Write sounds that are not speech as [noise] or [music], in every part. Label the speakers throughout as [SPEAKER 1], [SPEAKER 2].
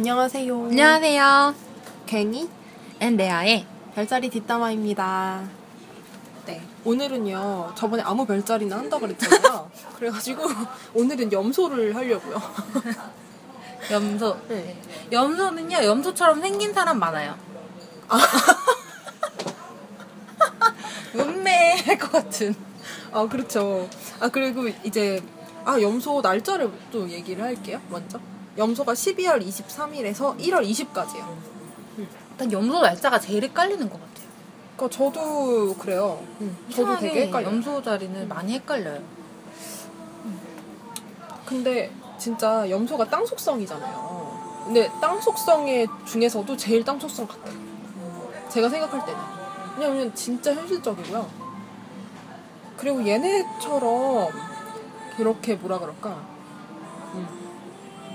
[SPEAKER 1] 안녕하세요.
[SPEAKER 2] 안녕하세요.
[SPEAKER 1] 갱이
[SPEAKER 2] 엔레아의
[SPEAKER 1] 별자리 뒷담화입니다. 네. 오늘은요, 저번에 아무 별자리나 한다 그랬잖아요. [laughs] 그래가지고, 오늘은 염소를 하려고요. [laughs]
[SPEAKER 2] 염소.
[SPEAKER 1] 네.
[SPEAKER 2] 염소는요, 염소처럼 생긴 사람 많아요. [laughs] 음매할 것 같은.
[SPEAKER 1] 아, 그렇죠. 아, 그리고 이제, 아, 염소 날짜를 또 얘기를 할게요, 먼저. 염소가 12월 23일에서 1월 20까지예요.
[SPEAKER 2] 일단 염소 날짜가 제일 헷갈리는 것 같아요.
[SPEAKER 1] 그러니까 저도 그래요. 음, 저도
[SPEAKER 2] 이상하게
[SPEAKER 1] 되게 헷갈려요.
[SPEAKER 2] 염소 자리는 많이 헷갈려요.
[SPEAKER 1] 근데 진짜 염소가 땅 속성이잖아요. 근데 땅 속성의 중에서도 제일 땅 속성 같아요. 제가 생각할 때는. 왜냐면 진짜 현실적이고요. 그리고 얘네처럼 그렇게 뭐라 그럴까.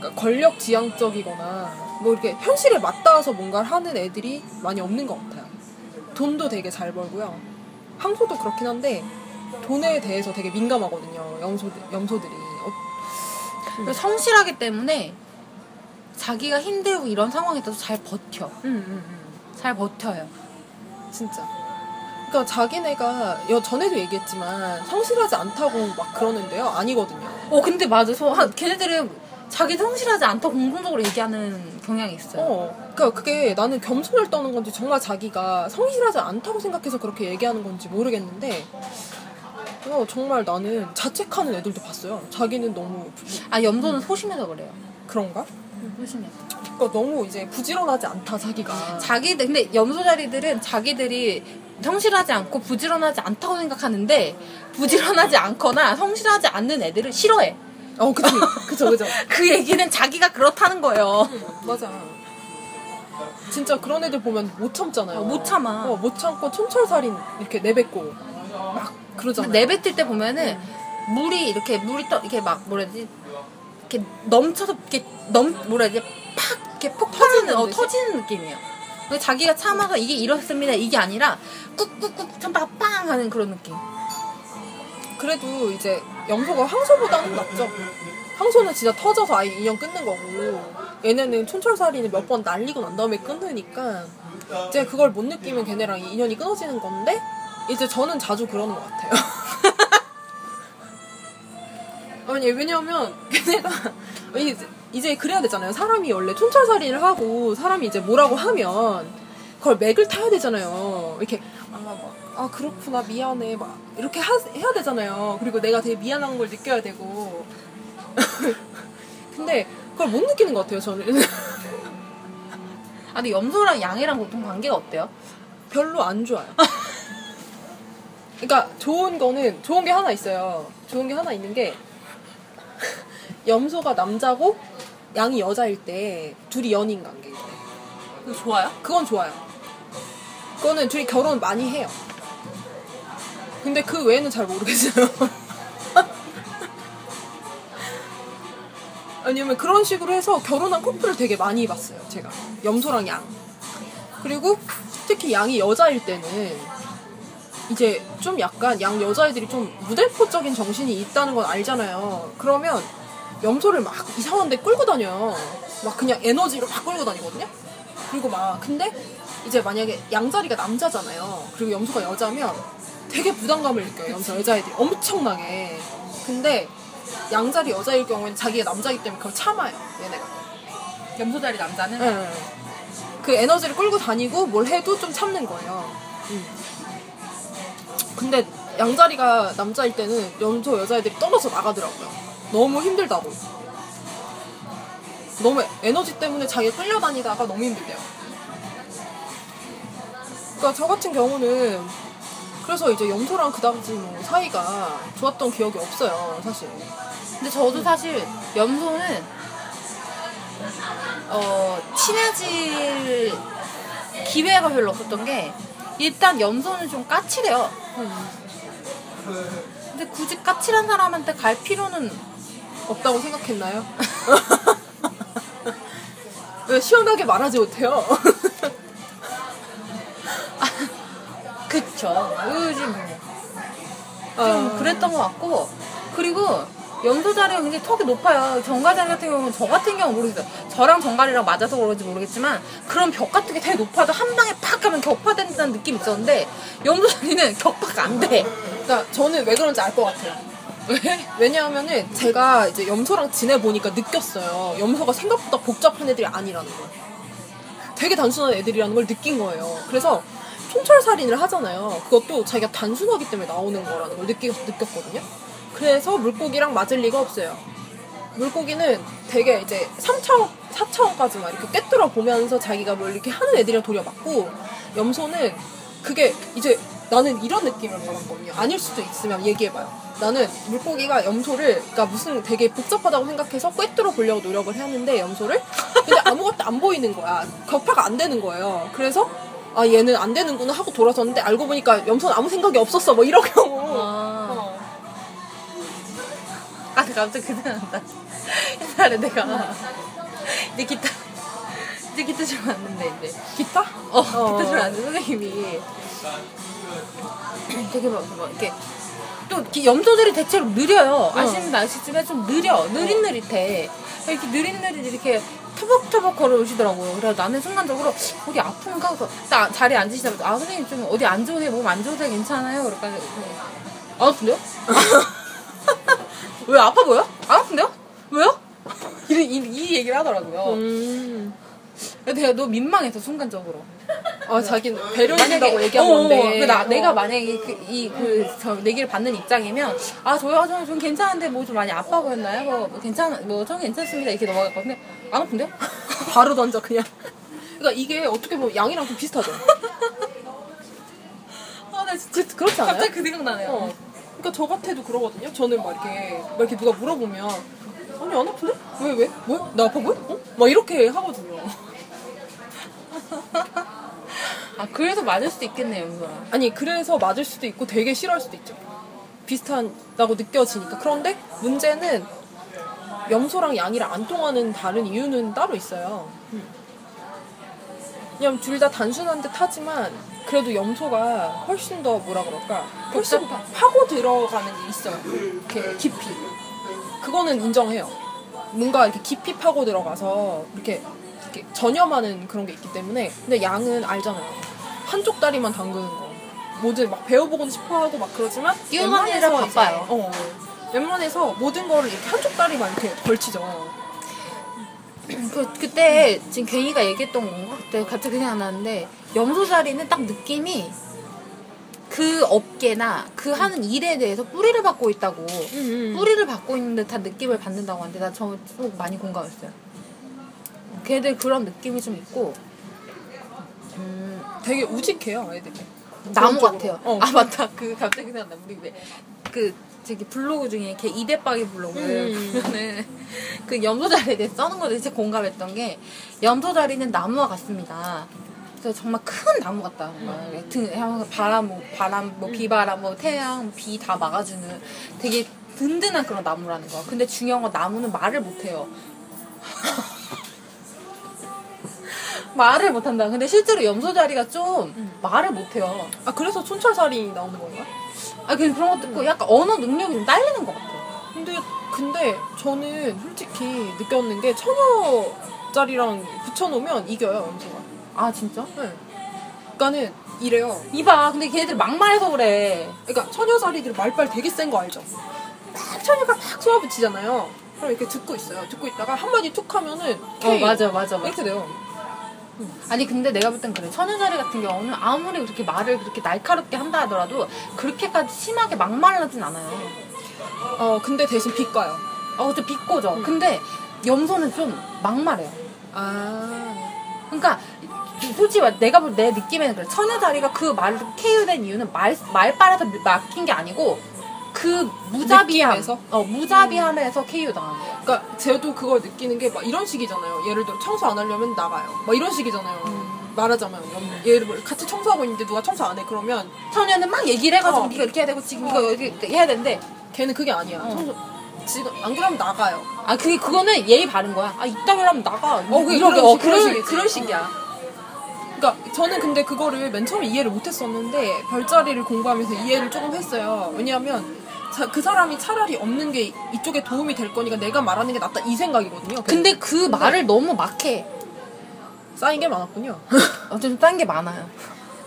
[SPEAKER 1] 음. 그러니까 권력 지향적이거나 뭐 이렇게 현실에 맞닿아서 뭔가를 하는 애들이 많이 없는 것 같아요. 돈도 되게 잘 벌고요. 항소도 그렇긴 한데 돈에 대해서 되게 민감하거든요. 염소, 염소들이. 어,
[SPEAKER 2] 그리고 성실하기 때문에 자기가 힘들고 이런 상황에서도 잘 버텨.
[SPEAKER 1] 음, 음, 음.
[SPEAKER 2] 잘 버텨요.
[SPEAKER 1] 진짜. 그러니까 자기네가 여 전에도 얘기했지만 성실하지 않다고 막 그러는데요. 아니거든요.
[SPEAKER 2] 어, 근데 맞아. 서, 한, 걔네들은 자기 성실하지 않다고 공공적으로 얘기하는 경향이 있어요.
[SPEAKER 1] 어. 그러니까 그게 나는 겸손을 떠는 건지 정말 자기가 성실하지 않다고 생각해서 그렇게 얘기하는 건지 모르겠는데 어, 정말 나는 자책하는 애들도 봤어요. 자기는 너무 부-
[SPEAKER 2] 아, 염소는 소심해서 그래요.
[SPEAKER 1] 그런가?
[SPEAKER 2] 소심해서.
[SPEAKER 1] 그러니까 너무 이제 부지런하지 않다 자기가.
[SPEAKER 2] 자기들 근데 염소자리들은 자기들이 성실하지 않고 부지런하지 않다고 생각하는데 부지런하지 않거나 성실하지 않는 애들을 싫어해.
[SPEAKER 1] 어, 그치. 그쵸, 그쵸. [laughs]
[SPEAKER 2] 그 얘기는 자기가 그렇다는 거예요.
[SPEAKER 1] 맞아. 진짜 그런 애들 보면 못 참잖아요.
[SPEAKER 2] 어, 못 참아.
[SPEAKER 1] 어, 못 참고 촌철살인 이렇게 내뱉고 막 그러잖아요.
[SPEAKER 2] 내뱉을 때 보면은 물이 이렇게 물이 떠 이렇게 막 뭐라 해야 되지 이렇게 넘쳐서 이렇게 넘 뭐라 해야 되지 팍 이렇게 폭 터지는 어? 터지는 느낌이에요. 근데 자기가 참아서 이게 이렇습니다 이게 아니라 꾹꾹꾹 참다가 빵 하는 그런 느낌.
[SPEAKER 1] 그래도 이제 염소가 황소보다는 낫죠. 황소는 진짜 터져서 아예 인연 끊는 거고 얘네는 촌철살인을 몇번 날리고 난 다음에 끊으니까 이제 그걸 못 느끼면 걔네랑 인연이 끊어지는 건데 이제 저는 자주 그러는 것 같아요. [laughs] 아니 왜냐면 걔네가 이제, 이제 그래야 되잖아요. 사람이 원래 촌철살인을 하고 사람이 이제 뭐라고 하면 그걸 맥을 타야 되잖아요. 이렇게 아, 그렇구나 미안해 막 이렇게 하, 해야 되잖아요. 그리고 내가 되게 미안한 걸 느껴야 되고 [laughs] 근데 그걸 못 느끼는 것 같아요. 저는
[SPEAKER 2] 아 근데 염소랑 양이랑 보통 관계가 어때요?
[SPEAKER 1] 별로 안 좋아요. 그러니까 좋은 거는 좋은 게 하나 있어요. 좋은 게 하나 있는 게 염소가 남자고 양이 여자일 때 둘이 연인 관계일 때
[SPEAKER 2] 그거 좋아요?
[SPEAKER 1] 그건 좋아요. 그거는 둘이 결혼 많이 해요. 근데 그 외에는 잘 모르겠어요. [laughs] 아니면 그런 식으로 해서 결혼한 커플을 되게 많이 봤어요, 제가. 염소랑 양. 그리고 특히 양이 여자일 때는 이제 좀 약간 양 여자애들이 좀 무대포적인 정신이 있다는 건 알잖아요. 그러면 염소를 막 이상한 데 끌고 다녀요. 막 그냥 에너지로 막 끌고 다니거든요. 그리고 막 근데 이제 만약에 양자리가 남자잖아요. 그리고 염소가 여자면 되게 부담감을 느껴요. 염소 여자애들이 엄청나게. 근데 양자리 여자일 경우에는 자기가 남자이기 때문에 그걸 참아요. 얘네가.
[SPEAKER 2] 염소자리 남자는
[SPEAKER 1] 예. 그 에너지를 끌고 다니고 뭘 해도 좀 참는 거예요. 음. 근데 양자리가 남자일 때는 염소 여자애들이 떨어져 나가더라고요. 너무 힘들다고. 너무 에너지 때문에 자기가 끌려다니다가 너무 힘들대요. 그러니까 저 같은 경우는 그래서 이제 염소랑 그다지 뭐 사이가 좋았던 기억이 없어요, 사실.
[SPEAKER 2] 근데 저도 사실 염소는 어 친해질 기회가 별로 없었던 게 일단 염소는 좀 까칠해요. 근데 굳이 까칠한 사람한테 갈 필요는
[SPEAKER 1] 없다고 생각했나요? [laughs] 왜 시원하게 말하지 못해요? [laughs]
[SPEAKER 2] 그쵸. 요즘 뭐. 좀
[SPEAKER 1] 어.
[SPEAKER 2] 그랬던 것 같고 그리고 염소자리가 굉장히 턱이 높아요. 정가자리 같은 경우는 저 같은 경우 모르겠어요. 저랑 정가리랑 맞아서 그런지 모르겠지만 그런 벽 같은 게 되게 높아도 한 방에 팍 하면 격파된다는 느낌이 있었는데 염소자리는 [laughs] 격파가 안 돼.
[SPEAKER 1] 그러니까 저는 왜 그런지 알 것 같아요. 왜? 왜냐하면은 제가 이제 염소랑 지내보니까 느꼈어요. 염소가 생각보다 복잡한 애들이 아니라는 걸. 되게 단순한 애들이라는 걸 느낀 거예요. 그래서 총철살인을 하잖아요. 그것도 자기가 단순하기 때문에 나오는 거라는 걸 느끼, 느꼈거든요. 그래서 물고기랑 맞을 리가 없어요. 물고기는 되게 이제 3차원, 4차원까지만 이렇게 꿰뚫어 보면서 자기가 뭘 이렇게 하는 애들이랑 도려 맞고, 염소는 그게 이제 나는 이런 느낌을 받았거든요. 아닐 수도 있으면 얘기해봐요. 나는 물고기가 염소를, 그러니까 무슨 되게 복잡하다고 생각해서 꿰뚫어 보려고 노력을 했는데, 염소를. 근데 아무것도 안 보이는 거야. 격파가 안 되는 거예요. 그래서, 아, 얘는 안 되는구나 하고 돌아섰는데, 알고 보니까 염소는 아무 생각이 없었어. 뭐 이런 경우.
[SPEAKER 2] 아,
[SPEAKER 1] 어.
[SPEAKER 2] 아 갑자기 그 생각난다. 옛날에 내가 이제 기타 이제 기타 좀 왔는데 이제
[SPEAKER 1] 기타?
[SPEAKER 2] 어,
[SPEAKER 1] 어.
[SPEAKER 2] 기타 좀 왔는데 선생님이 되게 막, 막 이렇게 또 염소들이 대체로 느려요. 아시는 아시지만 좀 느려 느릿느릿해. 이렇게 느릿느릿 이렇게 터벅터벅 걸어오시더라고요. 그래서 나는 순간적으로 어디 아픈가? 그래서 딱 자리에 앉으시다가 아 선생님 좀 어디 안 좋으세요? 몸 안 좋으세요? 괜찮아요? 그러니까 안 아픈데요? [laughs] 왜 아파 보여? 안 아픈데요? 왜요? [laughs] 이, 이, 이 얘기를 하더라고요.
[SPEAKER 1] 음.
[SPEAKER 2] 내가 너무 민망해서 순간적으로.
[SPEAKER 1] 아, 자기는 배려해준다고 얘기한
[SPEAKER 2] 어, 어,
[SPEAKER 1] 건데.
[SPEAKER 2] 그 나,
[SPEAKER 1] 어.
[SPEAKER 2] 내가 만약에 그, 이, 그, 저, 내기를 받는 입장이면, 아, 저요, 아, 저는 좀 괜찮은데 뭐 좀 많이 아파 보였나요? 뭐, 뭐 괜찮, 뭐, 저는 괜찮습니다. 이렇게 넘어갔거든요. 안 아픈데요? [laughs]
[SPEAKER 1] 바로 던져 그냥. 그러니까 이게 어떻게 보면 양이랑 좀 비슷하죠.
[SPEAKER 2] 아, 나 진짜.
[SPEAKER 1] 그렇지 않아요?
[SPEAKER 2] 갑자기 그 생각나네요.
[SPEAKER 1] 어. 그러니까 저 같아도 그러거든요. 저는 막 이렇게 막 이렇게 누가 물어보면 아니 안 아픈데? 왜 왜? 뭐? 나 아파 보여? 어? 막 이렇게 하거든요. [laughs]
[SPEAKER 2] 아, 그래서 맞을 수도 있겠네요, 염소랑.
[SPEAKER 1] 아니 그래서 맞을 수도 있고 되게 싫어할 수도 있죠. 비슷하다고 느껴지니까. 그런데 문제는 염소랑 양이랑 안 통하는 다른 이유는 따로 있어요. 왜냐면 둘 다 단순한 듯 하지만 그래도 염소가 훨씬 더 뭐라 그럴까 훨씬
[SPEAKER 2] 복잡한.
[SPEAKER 1] 파고 들어가는 게 있어요. 이렇게 깊이. 그거는 인정해요. 뭔가 이렇게 깊이 파고 들어가서 이렇게, 이렇게 전염하는 그런 게 있기 때문에 근데 양은 알잖아요. 한쪽 다리만 담그는 거. 뭐든 막 배워보고 싶어 하고 막 그러지만 웬만해서
[SPEAKER 2] 바빠요.
[SPEAKER 1] 어. 웬만해서 모든 거를 이렇게 한쪽 다리만 이렇게 걸치죠.
[SPEAKER 2] 그, 그때 지금 괜히가 얘기했던 건가? 그때 갑자기 생각나는데 염소자리는 딱 느낌이 그 업계나 그 하는 일에 대해서 뿌리를 받고 있다고 뿌리를 받고 있는 듯한 느낌을 받는다고 하는데 나저좀 많이 공감했어요. 걔들 그런 느낌이 좀 있고 음,
[SPEAKER 1] 되게 우직해요, 애들이.
[SPEAKER 2] 나무 같아요.
[SPEAKER 1] 어.
[SPEAKER 2] 아 맞다. 그 갑자기 생각나. 우리 왜그 저기 블로그 중에 걔 이대박이 블로그
[SPEAKER 1] 음.
[SPEAKER 2] 보면은 [laughs] 그 염소자리에 대해 써는 거에 진짜 공감했던 게 염소자리는 나무와 같습니다. 그래서 정말 큰 나무 같다. 정말 등 향- 바람 뭐 바람 뭐 비바람 뭐 태양 비 다 막아주는 되게 든든한 그런 나무라는 거. 근데 중요한 건 나무는 말을 못해요. [laughs] 말을 못한다. 근데 실제로 염소자리가 좀 말을 못해요.
[SPEAKER 1] 아, 그래서 촌철살인이 나오는 건가?
[SPEAKER 2] 아, 그냥 그런 것도 있고 약간 언어 능력이 좀 딸리는 것 같아요.
[SPEAKER 1] 근데, 근데 저는 솔직히 느꼈는 게 처녀자리랑 붙여놓으면 이겨요, 염소가.
[SPEAKER 2] 아, 진짜?
[SPEAKER 1] 네. 그러니까는 이래요.
[SPEAKER 2] 이봐. 근데 걔네들 막말해서 그래.
[SPEAKER 1] 그러니까 처녀자리들 말빨 되게 센 거 알죠? 막 처녀가 막 쏘아붙이잖아요. 그럼 이렇게 듣고 있어요. 듣고 있다가 한마디 툭 하면은
[SPEAKER 2] 어,
[SPEAKER 1] K.
[SPEAKER 2] 맞아, 맞아, 맞아.
[SPEAKER 1] 이렇게 돼요.
[SPEAKER 2] 아니, 근데 내가 볼 땐 그래. 처녀자리 같은 경우는 아무리 그렇게 말을 그렇게 날카롭게 한다 하더라도 그렇게까지 심하게 막말하진 않아요.
[SPEAKER 1] 어 근데 대신 빗가요.
[SPEAKER 2] 어, 저 비꼬죠. 근데 염소는 좀 막말해요.
[SPEAKER 1] 아
[SPEAKER 2] 그러니까 솔직히 말- 내가 볼 내 느낌에는 그래. 처녀자리가 그 말을 KO된 이유는 말 말빨에서 막힌 게 아니고 그 무자비함,
[SPEAKER 1] 느낌에서?
[SPEAKER 2] 어 무자비함에서 KO 당한 거야.
[SPEAKER 1] 그러니까 저도 그걸 느끼는 게 막 이런 식이잖아요. 예를 들어 청소 안 하려면 나가요. 막 이런 식이잖아요. 말하자면 예를 들어 같이 청소하고 있는데 누가 청소 안 해 그러면
[SPEAKER 2] 처녀는 막 얘기를 해가지고
[SPEAKER 1] 어.
[SPEAKER 2] 네가 이렇게 해야 되고 지금 이거 이렇게 해야 되는데
[SPEAKER 1] 걔는 그게 아니야.
[SPEAKER 2] 어.
[SPEAKER 1] 청소 지금 안 그러면 나가요.
[SPEAKER 2] 아 그게 그거는 예의 바른 거야. 아 이따위로 하면 나가.
[SPEAKER 1] 어, 그,
[SPEAKER 2] 이런 어,
[SPEAKER 1] 식, 그런,
[SPEAKER 2] 그런
[SPEAKER 1] 식, 그런 식이야. 그러니까 저는 근데 그거를 맨 처음에 이해를 못했었는데 별자리를 공부하면서 이해를 조금 했어요. 왜냐하면 자, 그 사람이 차라리 없는 게 이쪽에 도움이 될 거니까 내가 말하는 게 낫다 이 생각이거든요.
[SPEAKER 2] 근데 그 말을 너무 막해.
[SPEAKER 1] 쌓인 게 많았군요. [laughs]
[SPEAKER 2] 어쨌든 딴게 많아요.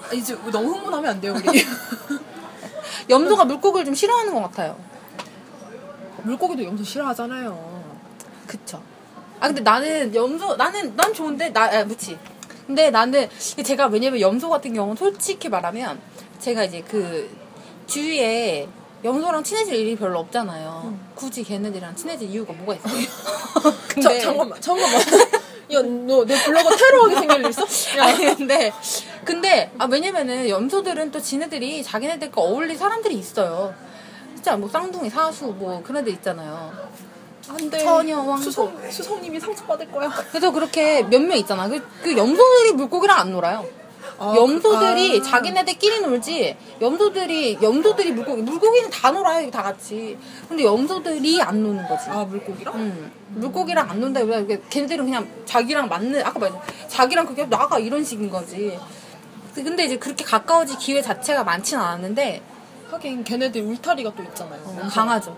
[SPEAKER 1] 아, 이제 너무 흥분하면 안 돼요, 우리. [laughs]
[SPEAKER 2] 염소가 물고기를 좀 싫어하는 것 같아요.
[SPEAKER 1] 물고기도 염소 싫어하잖아요.
[SPEAKER 2] 그쵸. 아 근데 나는 염소 나는 난 좋은데 나 아, 무치. 근데 나는 제가 왜냐면 염소 같은 경우는 솔직히 말하면 제가 이제 그 주위에 염소랑 친해질 일이 별로 없잖아요. 굳이 걔네들이랑 친해질 이유가 뭐가 있어요? [laughs]
[SPEAKER 1] 자, 잠깐만, 잠깐만. [laughs] 야, 너 내 블로그 테러하게 생길 일 있어? 야,
[SPEAKER 2] 아니 근데 근데 아 왜냐면은 염소들은 또 지네들이 자기네들과 어울릴 사람들이 있어요. 진짜 뭐 쌍둥이 사수 뭐 그런 데 있잖아요.
[SPEAKER 1] 안 돼.
[SPEAKER 2] 처녀, 왕국.
[SPEAKER 1] 수성, 수성님이 상처받을 거야.
[SPEAKER 2] 그래서 그렇게 몇 명 있잖아. 그, 그 염소들이 물고기랑 안 놀아요.
[SPEAKER 1] 아,
[SPEAKER 2] 염소들이
[SPEAKER 1] 아.
[SPEAKER 2] 자기네들끼리 놀지. 염소들이 염소들이 물고기 물고기는 다 놀아요 다 같이. 근데 염소들이 안 노는 거지.
[SPEAKER 1] 아, 물고기랑?
[SPEAKER 2] 음, 물고기랑 안 논다. 왜 걔네들은 그냥 자기랑 맞는 아까 말했 자기랑 그게 나가 이런 식인 거지. 근데 이제 그렇게 가까워질 기회 자체가 많지는 않았는데
[SPEAKER 1] 하긴 걔네들 울타리가 또 있잖아요.
[SPEAKER 2] 어, 강하죠.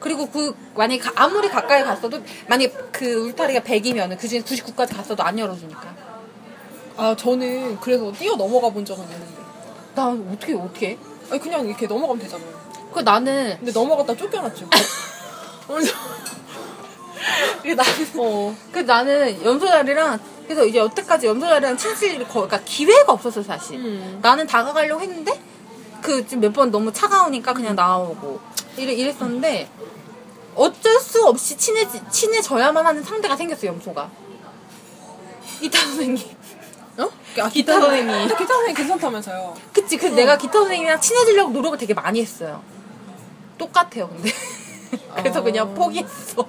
[SPEAKER 2] 그리고 그 만약에 가- 아무리 가까이 갔어도 만약에 그 울타리가 100이면 그 중에 99까지 갔어도 안 열어주니까
[SPEAKER 1] 아, 저는 그래서 뛰어 넘어가 본 적은 있는데.
[SPEAKER 2] 나 어떻게 어떻게 해?
[SPEAKER 1] 아니, 그냥 이렇게 넘어가면 되잖아요.
[SPEAKER 2] 그 나는
[SPEAKER 1] 근데 넘어갔다 쫓겨났죠. [laughs] 그래서
[SPEAKER 2] 그 나는
[SPEAKER 1] 어.
[SPEAKER 2] 그 나는 염소자리랑 그래서 이제 여태까지 일이 거의 그러니까 기회가 없었어 사실.
[SPEAKER 1] 음.
[SPEAKER 2] 나는 다가가려고 했는데 그몇번 너무 차가우니까 그냥 나오고 이래 이랬었는데 어쩔 수 없이 친해지 친해져야만 하는 상대가 생겼어 염소가. 이타 선생님.
[SPEAKER 1] 어? 아,
[SPEAKER 2] 기타 선생님.
[SPEAKER 1] 근데 기타 선생님 괜찮다면서요.
[SPEAKER 2] 그치 그 내가 기타 선생님이랑 친해지려고 노력을 되게 많이 했어요. 똑같아요 근데. [laughs] 그래서
[SPEAKER 1] 아.
[SPEAKER 2] 그냥 포기했어.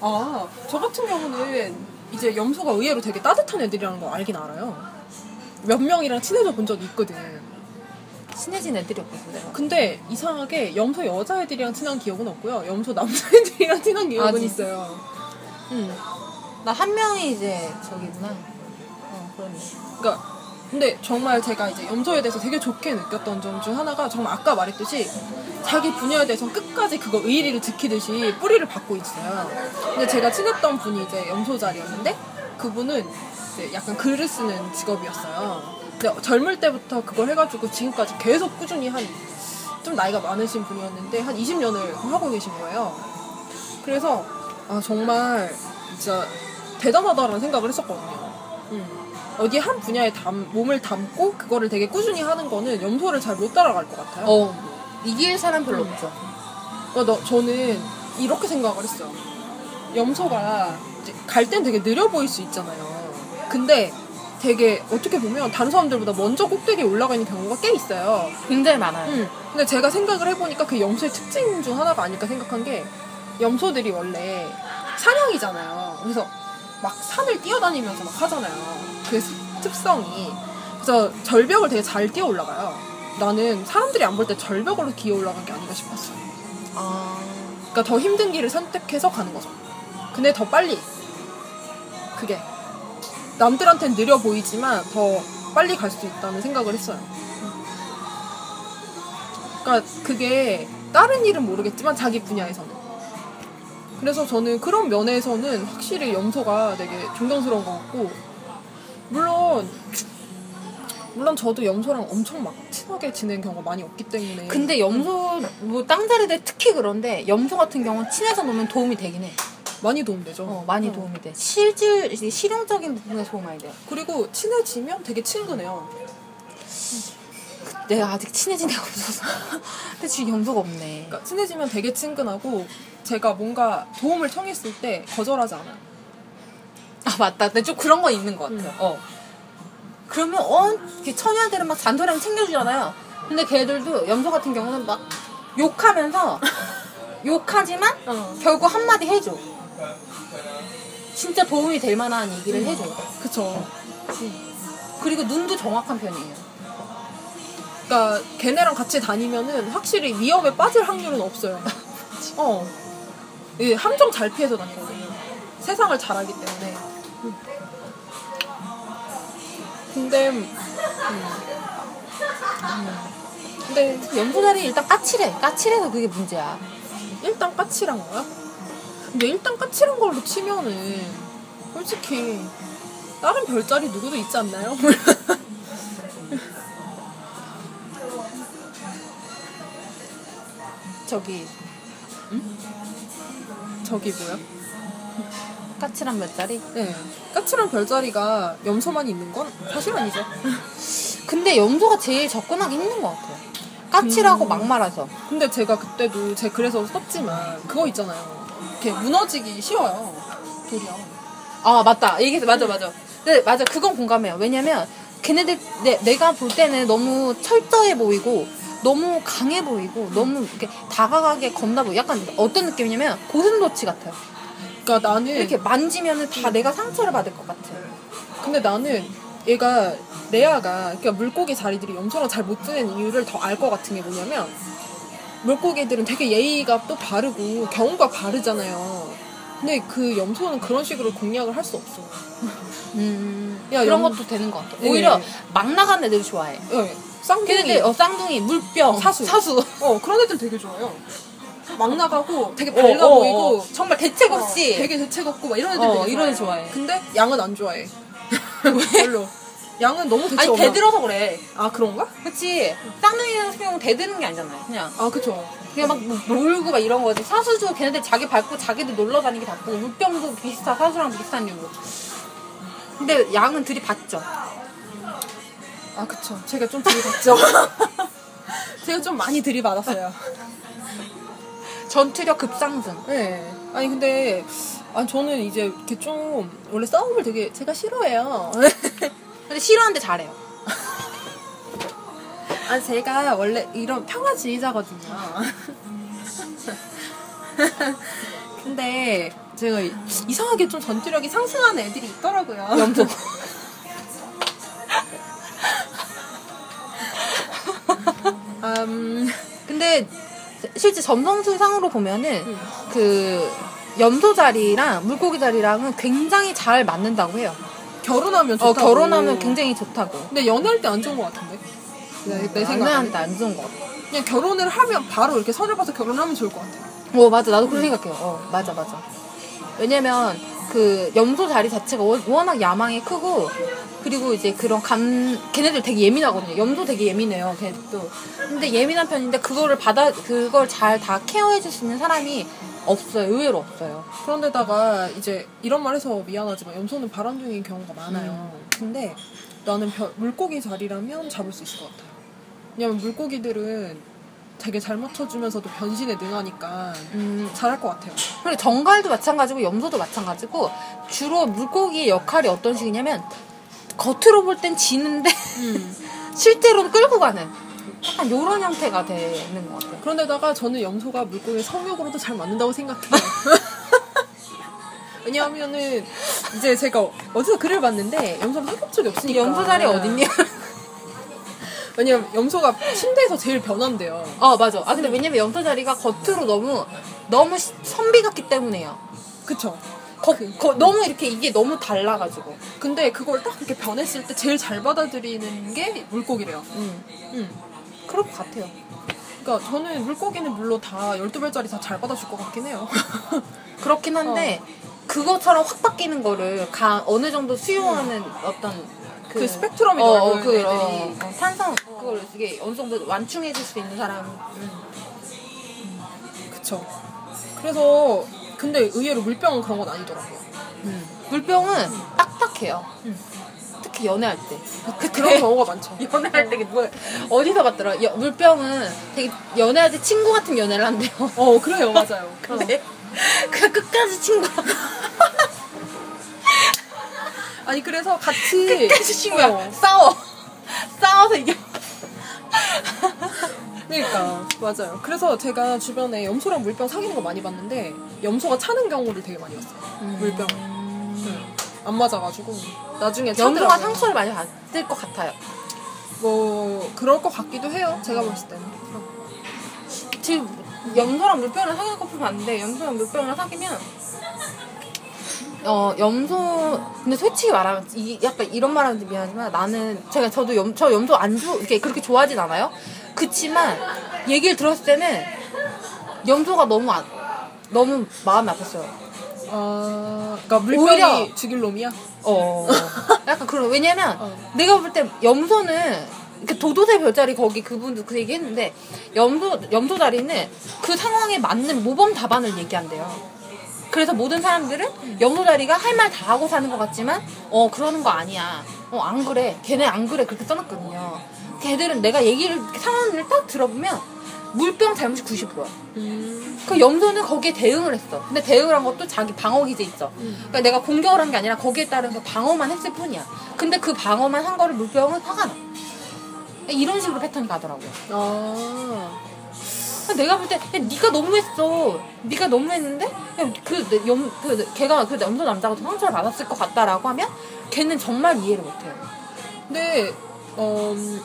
[SPEAKER 1] 아, 저 같은 경우는 이제 염소가 의외로 되게 따뜻한 애들이라는 거 알긴 알아요. 몇 명이랑 친해져 본 적이 있거든.
[SPEAKER 2] 친해진 애들이었거든 내가.
[SPEAKER 1] 근데 이상하게 염소 여자애들이랑 친한 기억은 없고요. 염소 남자애들이랑 [laughs] 친한 기억은
[SPEAKER 2] 진짜?
[SPEAKER 1] 있어요. 음.
[SPEAKER 2] 나한 명이 이제 저기구나.
[SPEAKER 1] 그러니까 근데 정말 제가 이제 염소에 대해서 되게 좋게 느꼈던 점 중 하나가 정말 아까 말했듯이 자기 분야에 대해서 끝까지 그거 의리를 지키듯이 뿌리를 받고 있어요. 근데 제가 친했던 분이 이제 염소자리였는데 그분은 약간 글을 쓰는 직업이었어요. 근데 젊을 때부터 그걸 해가지고 지금까지 계속 꾸준히 한 좀 나이가 많으신 분이었는데 한 20년을 하고 계신 거예요. 그래서 아 정말 진짜 대단하다라는 생각을 했었거든요. 음. 어디 한 분야에 담, 몸을 담고 그거를 되게 꾸준히 하는 거는 염소를 잘 못 따라갈 것 같아요.
[SPEAKER 2] 어, 이길 사람 별로 없죠.
[SPEAKER 1] 그러니까 너, 저는 이렇게 생각을 했어요. 염소가 갈 땐 되게 느려 보일 수 있잖아요. 근데 되게 어떻게 보면 다른 사람들보다 먼저 꼭대기에 올라가 있는 경우가 꽤 있어요.
[SPEAKER 2] 굉장히 많아요.
[SPEAKER 1] 음. 근데 제가 생각을 해보니까 그 염소의 특징 중 하나가 아닐까 생각한 게 염소들이 원래 사냥이잖아요. 그래서 막 산을 뛰어다니면서 막 하잖아요. 그 특성이. 그래서 절벽을 되게 잘 뛰어 올라가요. 나는 사람들이 안 볼 때 절벽으로 기어 올라간 게 아닌가 싶었어요.
[SPEAKER 2] 아,
[SPEAKER 1] 그러니까 더 힘든 길을 선택해서 가는 거죠. 근데 더 빨리. 그게. 남들한테는 느려 보이지만 더 빨리 갈 수 있다는 생각을 했어요. 그러니까 그게 다른 일은 모르겠지만 자기 분야에서는. 그래서 저는 그런 면에서는 확실히 염소가 되게 존경스러운 것 같고 물론 물론 저도 염소랑 엄청 막 친하게 지낸 경우가 많이 없기 때문에
[SPEAKER 2] 근데 염소, 뭐, 땅자리들 특히 그런데, 염소 같은 경우는 친해서 놀면 도움이 되긴 해.
[SPEAKER 1] 많이 도움되죠.
[SPEAKER 2] 어, 많이 도움이 돼. 실질, 실용적인 부분에 도움 많이 돼요.
[SPEAKER 1] 그리고 친해지면 되게 친근해요.
[SPEAKER 2] 내가 아직 친해진 애가 없어서. [laughs] 근데 지금 염소가 없네.
[SPEAKER 1] 그러니까 친해지면 되게 친근하고 제가 뭔가 도움을 청했을 때 거절하지 않아요.
[SPEAKER 2] 아, 맞다. 근데 좀 그런 건 있는 것 같아요. 어. 그러면, 어, 처녀들은 막 잔소리하면 챙겨주잖아요. 근데 걔들도, 염소 같은 경우는 막 욕하면서, [laughs] 욕하지만,
[SPEAKER 1] 어.
[SPEAKER 2] 결국 한마디 해줘. 진짜 도움이 될 만한 얘기를 해줘.
[SPEAKER 1] 그쵸.
[SPEAKER 2] 그리고 눈도 정확한 편이에요.
[SPEAKER 1] 그러니까 걔네랑 같이 다니면은 확실히 위험에 빠질 확률은 없어요. [laughs] 어. 예, 함정 잘 피해서 다니거든요. 세상을 잘 알기 때문에. 음. 근데 음, 음. 근데
[SPEAKER 2] 염소자리 일단 까칠해. 까칠해서 그게 문제야.
[SPEAKER 1] 일단 까칠한 거야? 근데 일단 까칠한 걸로 치면은 솔직히 다른 별자리 누구도 있지 않나요?
[SPEAKER 2] 저기
[SPEAKER 1] 저기 뭐야?
[SPEAKER 2] 까칠한 몇자리?
[SPEAKER 1] 네. 까칠한 별자리가 염소만 있는 건 사실 아니죠. [laughs]
[SPEAKER 2] 근데 염소가 제일 접근하기 힘든 것 같아요. 까칠하고
[SPEAKER 1] 음.
[SPEAKER 2] 막말아서.
[SPEAKER 1] 근데 제가 그때도 제 글에서 썼지만 그거 있잖아요. 이렇게 무너지기 쉬워요. 도리어.
[SPEAKER 2] 아 맞다 얘기해서 맞아 맞아 네 맞아 그건 공감해요 왜냐면 걔네들 내, 내가 볼 때는 너무 철저해 보이고 너무 강해 보이고 너무 이렇게 다가가게 겁나 보이 약간 어떤 느낌이냐면 고슴도치 같아요
[SPEAKER 1] 그러니까 나는
[SPEAKER 2] 이렇게 만지면은 다 내가 상처를 받을 것 같아
[SPEAKER 1] 근데 나는 얘가 레아가 그러니까 물고기 자리들이 염소랑 잘못 지내는 이유를 더 알 것 같은 게 뭐냐면 물고기들은 되게 예의가 또 바르고 경우가 바르잖아요. 근데 그 염소는 그런 식으로 공략을 할 수 없어.
[SPEAKER 2] 음
[SPEAKER 1] 야,
[SPEAKER 2] 그런
[SPEAKER 1] 염-
[SPEAKER 2] 것도 되는 것 같아
[SPEAKER 1] 예.
[SPEAKER 2] 오히려 막 나간 애들 좋아해
[SPEAKER 1] 예, 쌍둥이.
[SPEAKER 2] 걔네들 어 쌍둥이 물병
[SPEAKER 1] 사수.
[SPEAKER 2] 사수
[SPEAKER 1] 어, 그런 애들 되게 좋아요. 막 나가고 되게
[SPEAKER 2] 어,
[SPEAKER 1] 밝아
[SPEAKER 2] 어,
[SPEAKER 1] 보이고
[SPEAKER 2] 어. 정말 대책
[SPEAKER 1] 어,
[SPEAKER 2] 없이
[SPEAKER 1] 되게 대책 없고 막 이런 애들
[SPEAKER 2] 어,
[SPEAKER 1] 되게
[SPEAKER 2] 이런 애.
[SPEAKER 1] 좋아해. 근데 양은 안 좋아해. [laughs] 별로. 양은 너무 대책
[SPEAKER 2] 아니? 대들어서 그래
[SPEAKER 1] 아 그런가?
[SPEAKER 2] 그치 쌍둥이 같은 경우는 대드는 게 아니잖아요 그냥
[SPEAKER 1] 아 그쵸.
[SPEAKER 2] 그냥 막 놀고 막 이런 거지. 사수도 걔네들 자기 밟고 자기들 놀러 다니기 바쁘고 물병도 비슷한 사수랑 비슷한 이유로. 근데 양은 들이받죠.
[SPEAKER 1] 아 그쵸. 제가 좀 들이받죠. [laughs] 제가 좀 많이 들이받았어요. [laughs]
[SPEAKER 2] 전투력 급상승.
[SPEAKER 1] 네. 아니 근데 아 저는 이제 이렇게 좀 원래 싸움을 되게 제가 싫어해요. [laughs]
[SPEAKER 2] 근데 싫어하는데 잘해요. [laughs]
[SPEAKER 1] 아 제가 원래 이런 평화주의자거든요. [laughs] 근데 제가 이상하게 좀 전투력이 상승하는 애들이 있더라고요.
[SPEAKER 2] 염소.
[SPEAKER 1] 음,
[SPEAKER 2] 근데 실제 점성술상으로 보면은
[SPEAKER 1] 음.
[SPEAKER 2] 그 염소 자리랑 물고기 자리랑은 굉장히 잘 맞는다고 해요.
[SPEAKER 1] 결혼하면
[SPEAKER 2] 어,
[SPEAKER 1] 좋다고.
[SPEAKER 2] 결혼하면 굉장히 좋다고.
[SPEAKER 1] 근데 연애할 때 안 좋은 것 같은데. 내, 내 생각에.
[SPEAKER 2] 연애한테 안 좋은 것 같아.
[SPEAKER 1] 그냥 결혼을 하면 바로 이렇게 선을 봐서 결혼하면 좋을 것 같아.
[SPEAKER 2] 어 맞아 나도 그렇게 생각해요 어 맞아 맞아 왜냐면 그 염소 자리 자체가 워- 워낙 야망이 크고 그리고 이제 그런 감 걔네들 되게 예민하거든요. 염소 되게 예민해요 걔도. 근데 예민한 편인데 그거를 받아 그걸 잘 다 케어해 줄 수 있는 사람이 없어요. 의외로 없어요.
[SPEAKER 1] 그런데다가 이제 이런 말 해서 미안하지만 염소는 바람둥이인 경우가 많아요. 근데 나는 벼- 물고기 자리라면 잡을 수 있을 것 같아요. 왜냐면 물고기들은 되게 잘 맞춰주면서도 변신에 능하니까
[SPEAKER 2] 음.
[SPEAKER 1] 잘할 것 같아요.
[SPEAKER 2] 그리고 정갈도 마찬가지고 염소도 마찬가지고 주로 물고기의 역할이 어떤 식이냐면 겉으로 볼 땐 지는데 [laughs] 실제로는 끌고 가는 약간 요런 형태가 되는 것 같아요.
[SPEAKER 1] 그런데다가 저는 염소가 물고기 성욕으로도 잘 맞는다고 생각해요. [laughs] 왜냐하면은 이제 제가 어디서 글을 봤는데 염소는 해본 적이 없으니까.
[SPEAKER 2] 염소 자리 어딨냐
[SPEAKER 1] 왜냐면 염소가 침대에서 제일 변한대요.
[SPEAKER 2] 어 맞아. 아 근데 왜냐면 염소 자리가 겉으로 너무 너무 시- 선비 같기 때문에요.
[SPEAKER 1] 그쵸?
[SPEAKER 2] 거, 거- 너무 이렇게 이게 너무 달라가지고.
[SPEAKER 1] 근데 그걸 딱 이렇게 변했을 때 제일 잘 받아들이는 게 물고기래요.
[SPEAKER 2] 음.
[SPEAKER 1] 응.
[SPEAKER 2] 그럴 것 같아요.
[SPEAKER 1] 그러니까 저는 물고기는 물론 다 12별짜리 다 잘 받아줄 것 같긴 해요. [laughs]
[SPEAKER 2] 그렇긴 한데 그것처럼 확 바뀌는 거를 가, 어느 정도 수용하는 어떤
[SPEAKER 1] 그 스펙트럼이
[SPEAKER 2] 어, 어,
[SPEAKER 1] 넓은
[SPEAKER 2] 그,
[SPEAKER 1] 애들이.
[SPEAKER 2] 어, 어, 탄성 그걸 이게 어느 정도 완충해줄 수 있는 사람.
[SPEAKER 1] 그쵸. 그래서 근데 의외로 물병은 그런 건 아니더라고요.
[SPEAKER 2] 음. 물병은 딱딱해요. 특히 연애할 때.
[SPEAKER 1] 그, 그런 경우가 많죠. [laughs]
[SPEAKER 2] 연애할 때 뭐, 어디서 봤더라? 여- 물병은 되게 연애할 때 친구 같은 연애를 한대요.
[SPEAKER 1] 어 그래요 맞아요. [laughs]
[SPEAKER 2] 근데 그냥 끝까지 친구 [laughs]
[SPEAKER 1] 아니 그래서 같이
[SPEAKER 2] 끝까지 친구야
[SPEAKER 1] 어,
[SPEAKER 2] 싸워 [laughs] 싸워서 이겨
[SPEAKER 1] 그러니까 맞아요. 그래서 제가 주변에 염소랑 물병 사귀는 거 많이 봤는데 염소가 차는 경우를 되게 많이 봤어요. 물병 응. 안 맞아가지고 나중에
[SPEAKER 2] 염소가. 상처를 많이 받을 것 같아요
[SPEAKER 1] 뭐 그럴 것 같기도 해요. 제가 봤을 때는.
[SPEAKER 2] 지금 염소랑 물병을 사귀는 커플 봤는데 염소랑 물병을 사귀면 어 염소 근데 솔직히 말하면 이 약간 이런 말하는데 미안하지만 나는 제가 저도 염, 저 염소 안 좋, 이렇게 그렇게 좋아하진 않아요. 그치만 얘기를 들었을 때는 염소가 너무 안, 너무 마음이 아팠어요.
[SPEAKER 1] 아, 그러니까 물병이
[SPEAKER 2] 오히려-
[SPEAKER 1] 죽일 놈이야?
[SPEAKER 2] 어. 약간 그런 왜냐면
[SPEAKER 1] 어.
[SPEAKER 2] 내가 볼 때 염소는 그 도도새 별자리 거기 그분도 그 얘기 했는데 염소 염소 다리는 그 상황에 맞는 모범 답안을 얘기한대요. 그래서 모든 사람들은 염소 다리가 할 말 다 하고 사는 것 같지만 어 그러는 거 아니야. 어 안 그래. 걔네 안 그래 그렇게 써놨거든요. 걔들은 내가 얘기를 상황을 딱 들어보면 물병 잘못이 90%야.
[SPEAKER 1] 음.
[SPEAKER 2] 그 염소는 거기에 대응을 했어. 근데 대응을 한 것도 자기 방어 기제 있어.
[SPEAKER 1] 음.
[SPEAKER 2] 그러니까 내가 공격을 한 게 아니라 거기에 따른 그 방어만 했을 뿐이야. 근데 그 방어만 한 거를 물병은 화가 나. 이런 식으로 패턴이 가더라고요.
[SPEAKER 1] 아.
[SPEAKER 2] 그러니까 내가 볼 때, 야, 네가 너무했어. 네가 너무했는데, 야, 그, 염, 그, 걔가, 그 염소 남자가 더 상처를 받았을 것 같다라고 하면, 걔는 정말 이해를 못해요.
[SPEAKER 1] 근데, 어, 음,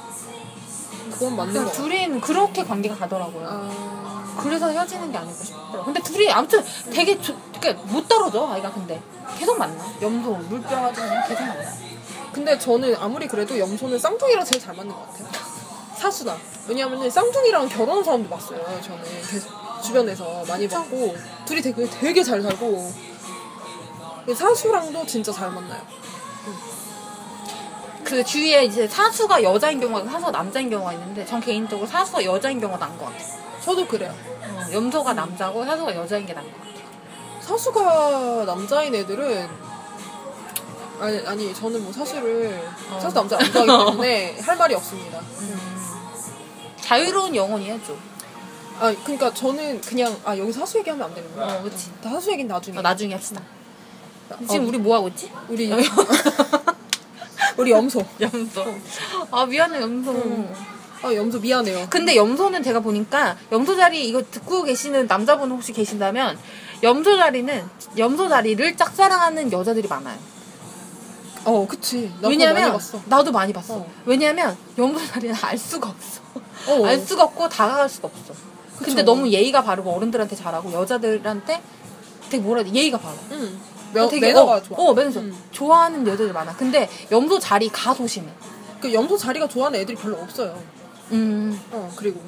[SPEAKER 1] 그건 맞는 거.
[SPEAKER 2] 둘이는 그렇게 관계가 가더라고요.
[SPEAKER 1] 아.
[SPEAKER 2] 그래서 헤어지는 게 아닐까 싶더라고. 근데 둘이 아무튼 되게 좋, 그러니까 못 떨어져, 아이가 근데. 계속 만나. 염소, 물병 그냥 계속 만나.
[SPEAKER 1] 근데 저는 아무리 그래도 염소는 쌍둥이랑 제일 잘 맞는 것 같아요. 사수다. 왜냐하면 쌍둥이랑 결혼한 사람도 봤어요. 저는 계속 주변에서 많이 봤고 둘이 되게 되게 잘 살고 사수랑도 진짜 잘 만나요.
[SPEAKER 2] 그 주위에 이제 사수가 여자인 경우가 사수가 남자인 경우가 있는데, 전 개인적으로 사수가 여자인 경우가 나은 것 같아요.
[SPEAKER 1] 저도 그래요.
[SPEAKER 2] 어, 염소가 남자고 사수가 여자인 게 나은 것 같아요.
[SPEAKER 1] 사수가 남자인 애들은 아니 아니 저는 뭐 사수를
[SPEAKER 2] 어.
[SPEAKER 1] 사수 남자 안 좋아하기 때문에 [laughs] 할 말이 없습니다.
[SPEAKER 2] 자유로운 영혼이야, 좀.
[SPEAKER 1] 아 그러니까 저는 그냥 아 여기 사수 얘기하면 안 되는 거야.
[SPEAKER 2] 어, 그치.
[SPEAKER 1] 다 사수 얘기는 나중에.
[SPEAKER 2] 어, 나중에 합시다. 지금
[SPEAKER 1] 어,
[SPEAKER 2] 우리 뭐 하고 있지?
[SPEAKER 1] 우리 [laughs] 우리 염소. [laughs]
[SPEAKER 2] 염소. 아 미안해 염소.
[SPEAKER 1] 아 염소 미안해요.
[SPEAKER 2] 근데 염소는 제가 보니까 염소 자리 이거 듣고 계시는 남자분 혹시 계신다면 염소 자리는 염소 자리를 짝사랑하는 여자들이 많아요.
[SPEAKER 1] 어 그치. 많이
[SPEAKER 2] 왜냐면
[SPEAKER 1] 봤어.
[SPEAKER 2] 나도 많이 봤어.
[SPEAKER 1] 어.
[SPEAKER 2] 왜냐면 염소 자리는 알 수가 없어.
[SPEAKER 1] 어.
[SPEAKER 2] 알 수가 없고 다가갈 수가 없어. 근데
[SPEAKER 1] 그쵸.
[SPEAKER 2] 너무 예의가 바르고 어른들한테 잘하고 여자들한테 되게 뭐라 해야 돼 예의가 바라.
[SPEAKER 1] 응. 매,
[SPEAKER 2] 되게
[SPEAKER 1] 매너가
[SPEAKER 2] 어,
[SPEAKER 1] 좋아.
[SPEAKER 2] 어, 매너가
[SPEAKER 1] 음.
[SPEAKER 2] 좋아하는 여자들 많아. 근데 염소 자리 가 소심해.
[SPEAKER 1] 그 염소 자리가 좋아하는 애들이 별로 없어요.
[SPEAKER 2] 음.
[SPEAKER 1] 어 그리고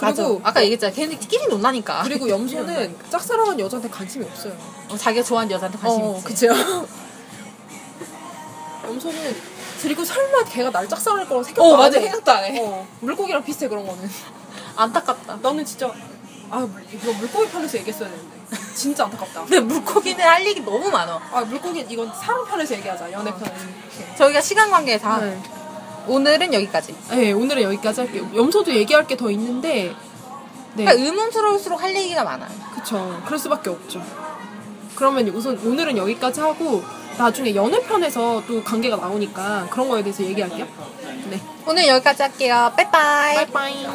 [SPEAKER 2] 맞아.
[SPEAKER 1] 그리고
[SPEAKER 2] 아까 얘기했잖아. 걔네끼리 논다니까.
[SPEAKER 1] 그리고 염소는 짝사랑한 여자한테 관심이 없어요.
[SPEAKER 2] 어, 자기가 좋아하는 여자한테 관심
[SPEAKER 1] 어,
[SPEAKER 2] 있지.
[SPEAKER 1] 그치요. [laughs] 염소는 그리고 설마 걔가 날 짝사랑할 거라고 생각도
[SPEAKER 2] 어,
[SPEAKER 1] 안
[SPEAKER 2] 맞아.
[SPEAKER 1] 해.
[SPEAKER 2] 생각도 안 해.
[SPEAKER 1] 어, 물고기랑 비슷해 그런 거는. [laughs]
[SPEAKER 2] 안타깝다.
[SPEAKER 1] 나는 진짜 아 이거 물고기 편에서 얘기했어야 되는데 진짜 안타깝다.
[SPEAKER 2] 근데 물고기는 할 얘기 너무 많아.
[SPEAKER 1] 아 물고기 이건 사람 편에서 얘기하자 연애 편.
[SPEAKER 2] 저희가 시간 관계상
[SPEAKER 1] 네.
[SPEAKER 2] 오늘은 여기까지.
[SPEAKER 1] 네 오늘은 여기까지 할게요. 염소도 얘기할 게 더 있는데 네
[SPEAKER 2] 그러니까 의문스러울수록 할 얘기가 많아요.
[SPEAKER 1] 그쵸 그럴 수밖에 없죠. 그러면 우선 오늘은 여기까지 하고 나중에 연애 편에서 또 관계가 나오니까 그런 거에 대해서 얘기할게요. 네.
[SPEAKER 2] 오늘 여기까지 할게요. 빠이빠이.
[SPEAKER 1] 빠이빠이.